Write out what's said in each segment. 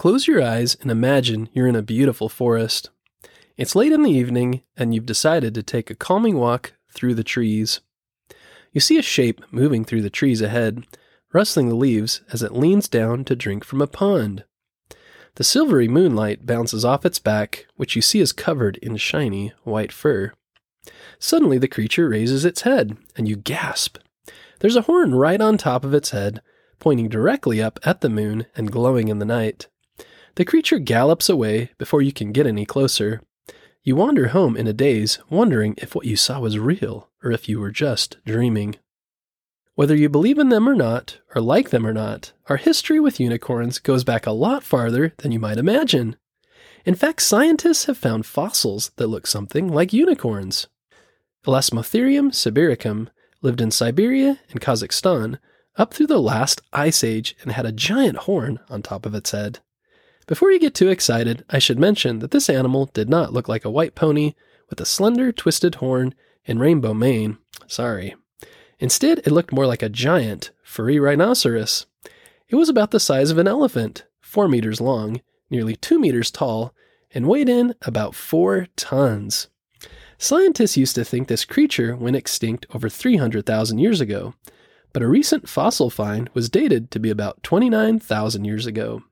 Close your eyes and imagine you're in a beautiful forest. It's late in the evening, and you've decided to take a calming walk through the trees. You see a shape moving through the trees ahead, rustling the leaves as it leans down to drink from a pond. The silvery moonlight bounces off its back, which you see is covered in shiny white fur. Suddenly, the creature raises its head, and you gasp. There's a horn right on top of its head, pointing directly up at the moon and glowing in the night. The creature gallops away before you can get any closer. You wander home in a daze, wondering if what you saw was real or if you were just dreaming. Whether you believe in them or not, or like them or not, our history with unicorns goes back a lot farther than you might imagine. In fact, scientists have found fossils that look something like unicorns. Elasmotherium sibiricum lived in Siberia and Kazakhstan up through the last ice age and had a giant horn on top of its head. Before you get too excited, I should mention that this animal did not look like a white pony with a slender, twisted horn and rainbow mane. Sorry. Instead, it looked more like a giant, furry rhinoceros. It was about the size of an elephant, four meters long, nearly two meters tall, and weighed in about four tons. Scientists used to think this creature went extinct over 300,000 years ago, but a recent fossil find was dated to be about 29,000 years ago.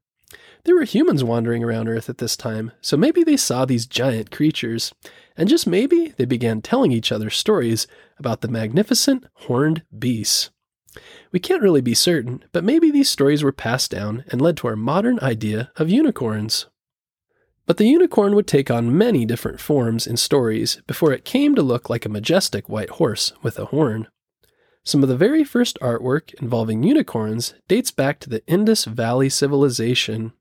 There were humans wandering around Earth at this time, so maybe they saw these giant creatures, and just maybe they began telling each other stories about the magnificent horned beasts. We can't really be certain, but maybe these stories were passed down and led to our modern idea of unicorns. But the unicorn would take on many different forms in stories before it came to look like a majestic white horse with a horn. Some of the very first artwork involving unicorns dates back to the Indus Valley Civilization.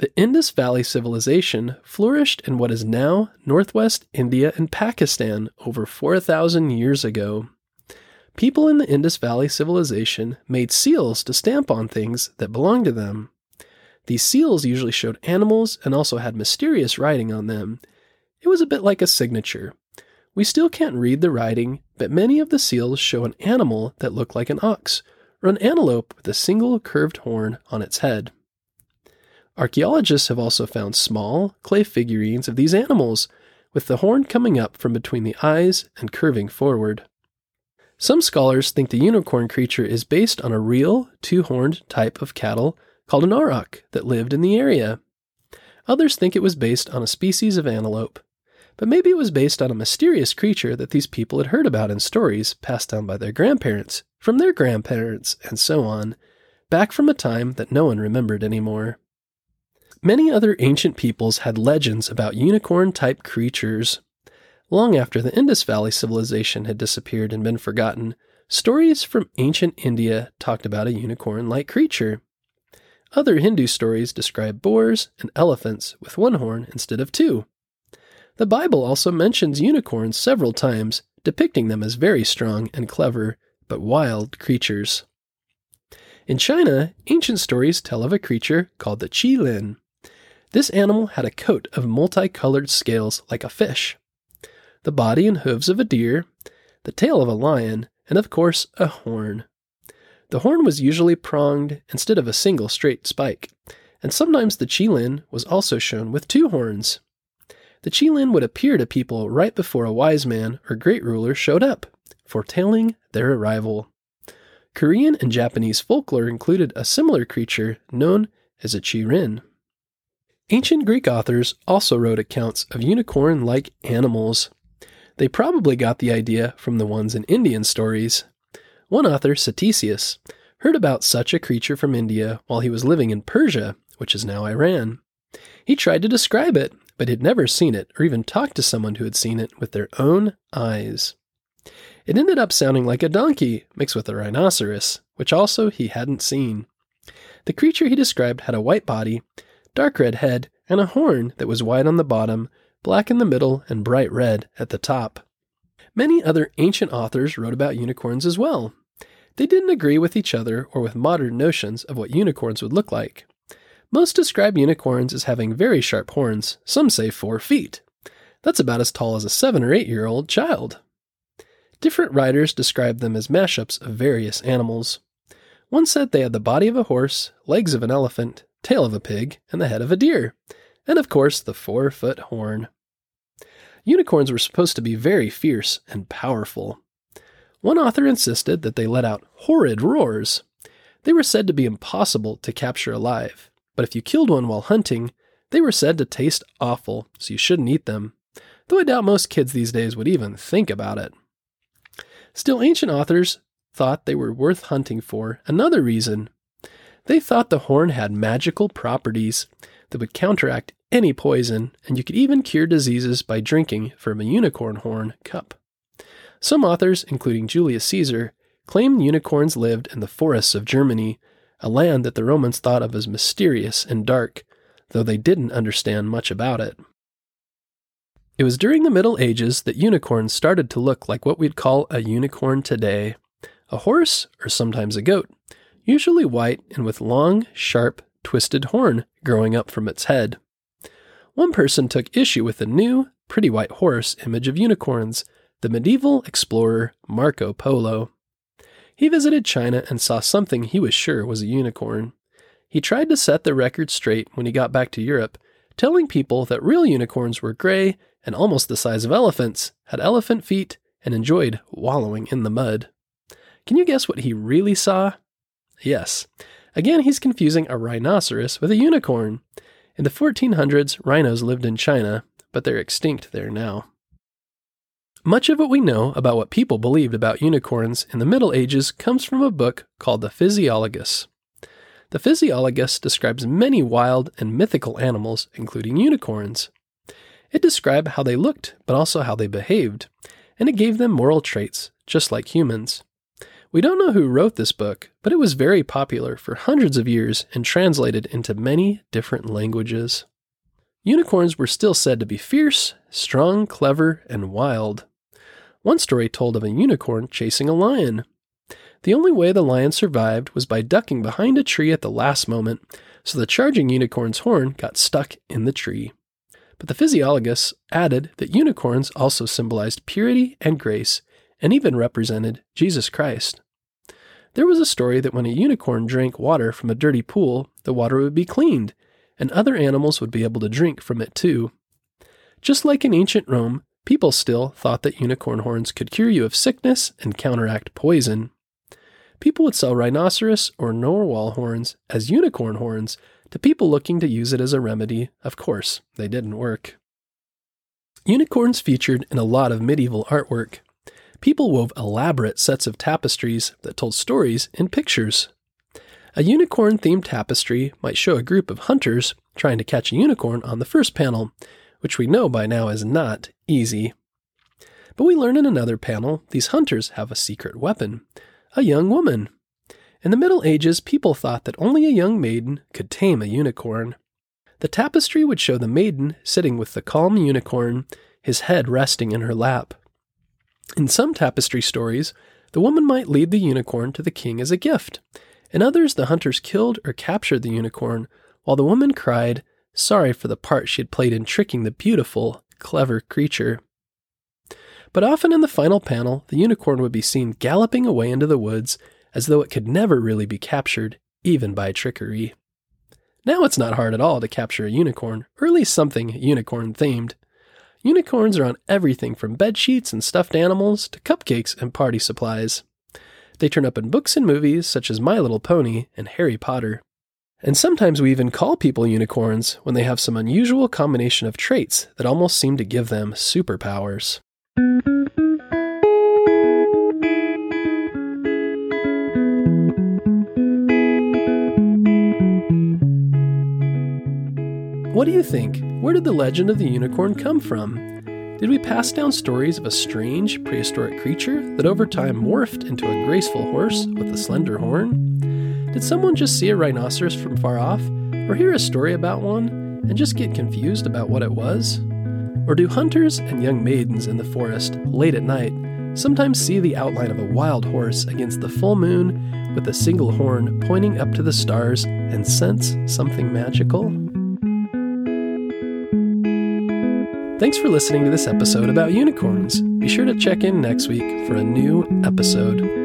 The Indus Valley Civilization flourished in what is now northwest India and Pakistan over 4,000 years ago. People in the Indus Valley Civilization made seals to stamp on things that belonged to them. These seals usually showed animals and also had mysterious writing on them. It was a bit like a signature. We still can't read the writing, but many of the seals show an animal that looked like an ox, or an antelope with a single curved horn on its head. Archaeologists have also found small, clay figurines of these animals, with the horn coming up from between the eyes and curving forward. Some scholars think the unicorn creature is based on a real, two horned type of cattle called an auroch that lived in the area. Others think it was based on a species of antelope but maybe it was based on a mysterious creature that these people had heard about in stories passed down by their grandparents, from their grandparents, and so on, back from a time that no one remembered anymore. Many other ancient peoples had legends about unicorn type creatures. Long after the Indus Valley civilization had disappeared and been forgotten, stories from ancient India talked about a unicorn like creature. Other Hindu stories describe boars and elephants with one horn instead of two. The Bible also mentions unicorns several times, depicting them as very strong and clever, but wild creatures. In China, ancient stories tell of a creature called the qilin. This animal had a coat of multicolored scales like a fish, the body and hooves of a deer, the tail of a lion, and of course, a horn. The horn was usually pronged instead of a single straight spike, and sometimes the qilin was also shown with two horns the qilin would appear to people right before a wise man or great ruler showed up, foretelling their arrival. Korean and Japanese folklore included a similar creature known as a chirin. Ancient Greek authors also wrote accounts of unicorn like animals. They probably got the idea from the ones in Indian stories. One author, Ctesias, heard about such a creature from India while he was living in Persia, which is now Iran. He tried to describe it, but had never seen it or even talked to someone who had seen it with their own eyes. It ended up sounding like a donkey mixed with a rhinoceros, which also he hadn't seen. The creature he described had a white body, dark red head, and a horn that was white on the bottom, black in the middle, and bright red at the top. Many other ancient authors wrote about unicorns as well. They didn't agree with each other or with modern notions of what unicorns would look like. Most describe unicorns as having very sharp horns, some say four feet. That's about as tall as a seven or eight year old child. Different writers describe them as mashups of various animals. One said they had the body of a horse, legs of an elephant, tail of a pig, and the head of a deer. And of course, the four foot horn. Unicorns were supposed to be very fierce and powerful. One author insisted that they let out horrid roars. They were said to be impossible to capture alive, but if you killed one while hunting, they were said to taste awful, so you shouldn't eat them, though I doubt most kids these days would even think about it. Still, ancient authors thought they were worth hunting for another reason. They thought the horn had magical properties that would counteract any poison, and you could even cure diseases by drinking from a unicorn horn cup. Some authors, including Julius Caesar, claim unicorns lived in the forests of Germany, a land that the Romans thought of as mysterious and dark, though they didn't understand much about it. It was during the Middle Ages that unicorns started to look like what we'd call a unicorn today a horse, or sometimes a goat, usually white and with long, sharp, twisted horn growing up from its head. One person took issue with the new, pretty white horse image of unicorns, the medieval explorer Marco Polo. He visited China and saw something he was sure was a unicorn. He tried to set the record straight when he got back to Europe, telling people that real unicorns were gray and almost the size of elephants, had elephant feet, and enjoyed wallowing in the mud. Can you guess what he really saw? Yes. Again, he's confusing a rhinoceros with a unicorn. In the 1400s, rhinos lived in China, but they're extinct there now. Much of what we know about what people believed about unicorns in the Middle Ages comes from a book called the Physiologus. The Physiologus describes many wild and mythical animals, including unicorns. It described how they looked, but also how they behaved, and it gave them moral traits, just like humans. We don't know who wrote this book, but it was very popular for hundreds of years and translated into many different languages. Unicorns were still said to be fierce, strong, clever, and wild. One story told of a unicorn chasing a lion. The only way the lion survived was by ducking behind a tree at the last moment, so the charging unicorn's horn got stuck in the tree. But the Physiologus added that unicorns also symbolized purity and grace, and even represented Jesus Christ. There was a story that when a unicorn drank water from a dirty pool, the water would be cleaned, and other animals would be able to drink from it too. Just like in ancient Rome, people still thought that unicorn horns could cure you of sickness and counteract poison. People would sell rhinoceros or narwhal horns as unicorn horns to people looking to use it as a remedy. Of course, they didn't work. Unicorns featured in a lot of medieval artwork people wove elaborate sets of tapestries that told stories in pictures. A unicorn themed tapestry might show a group of hunters trying to catch a unicorn on the first panel, which we know by now is not easy. But we learn in another panel these hunters have a secret weapon a young woman. In the Middle Ages, people thought that only a young maiden could tame a unicorn. The tapestry would show the maiden sitting with the calm unicorn, his head resting in her lap. In some tapestry stories, the woman might lead the unicorn to the king as a gift. In others, the hunters killed or captured the unicorn, while the woman cried, sorry for the part she had played in tricking the beautiful, clever creature. But often in the final panel, the unicorn would be seen galloping away into the woods as though it could never really be captured, even by trickery. Now it's not hard at all to capture a unicorn, or at least something unicorn themed. Unicorns are on everything from bed sheets and stuffed animals to cupcakes and party supplies. They turn up in books and movies such as My Little Pony and Harry Potter. And sometimes we even call people unicorns when they have some unusual combination of traits that almost seem to give them superpowers. What do you think? Where did the legend of the unicorn come from? Did we pass down stories of a strange, prehistoric creature that over time morphed into a graceful horse with a slender horn? Did someone just see a rhinoceros from far off, or hear a story about one, and just get confused about what it was? Or do hunters and young maidens in the forest, late at night, sometimes see the outline of a wild horse against the full moon with a single horn pointing up to the stars and sense something magical? Thanks for listening to this episode about unicorns. Be sure to check in next week for a new episode.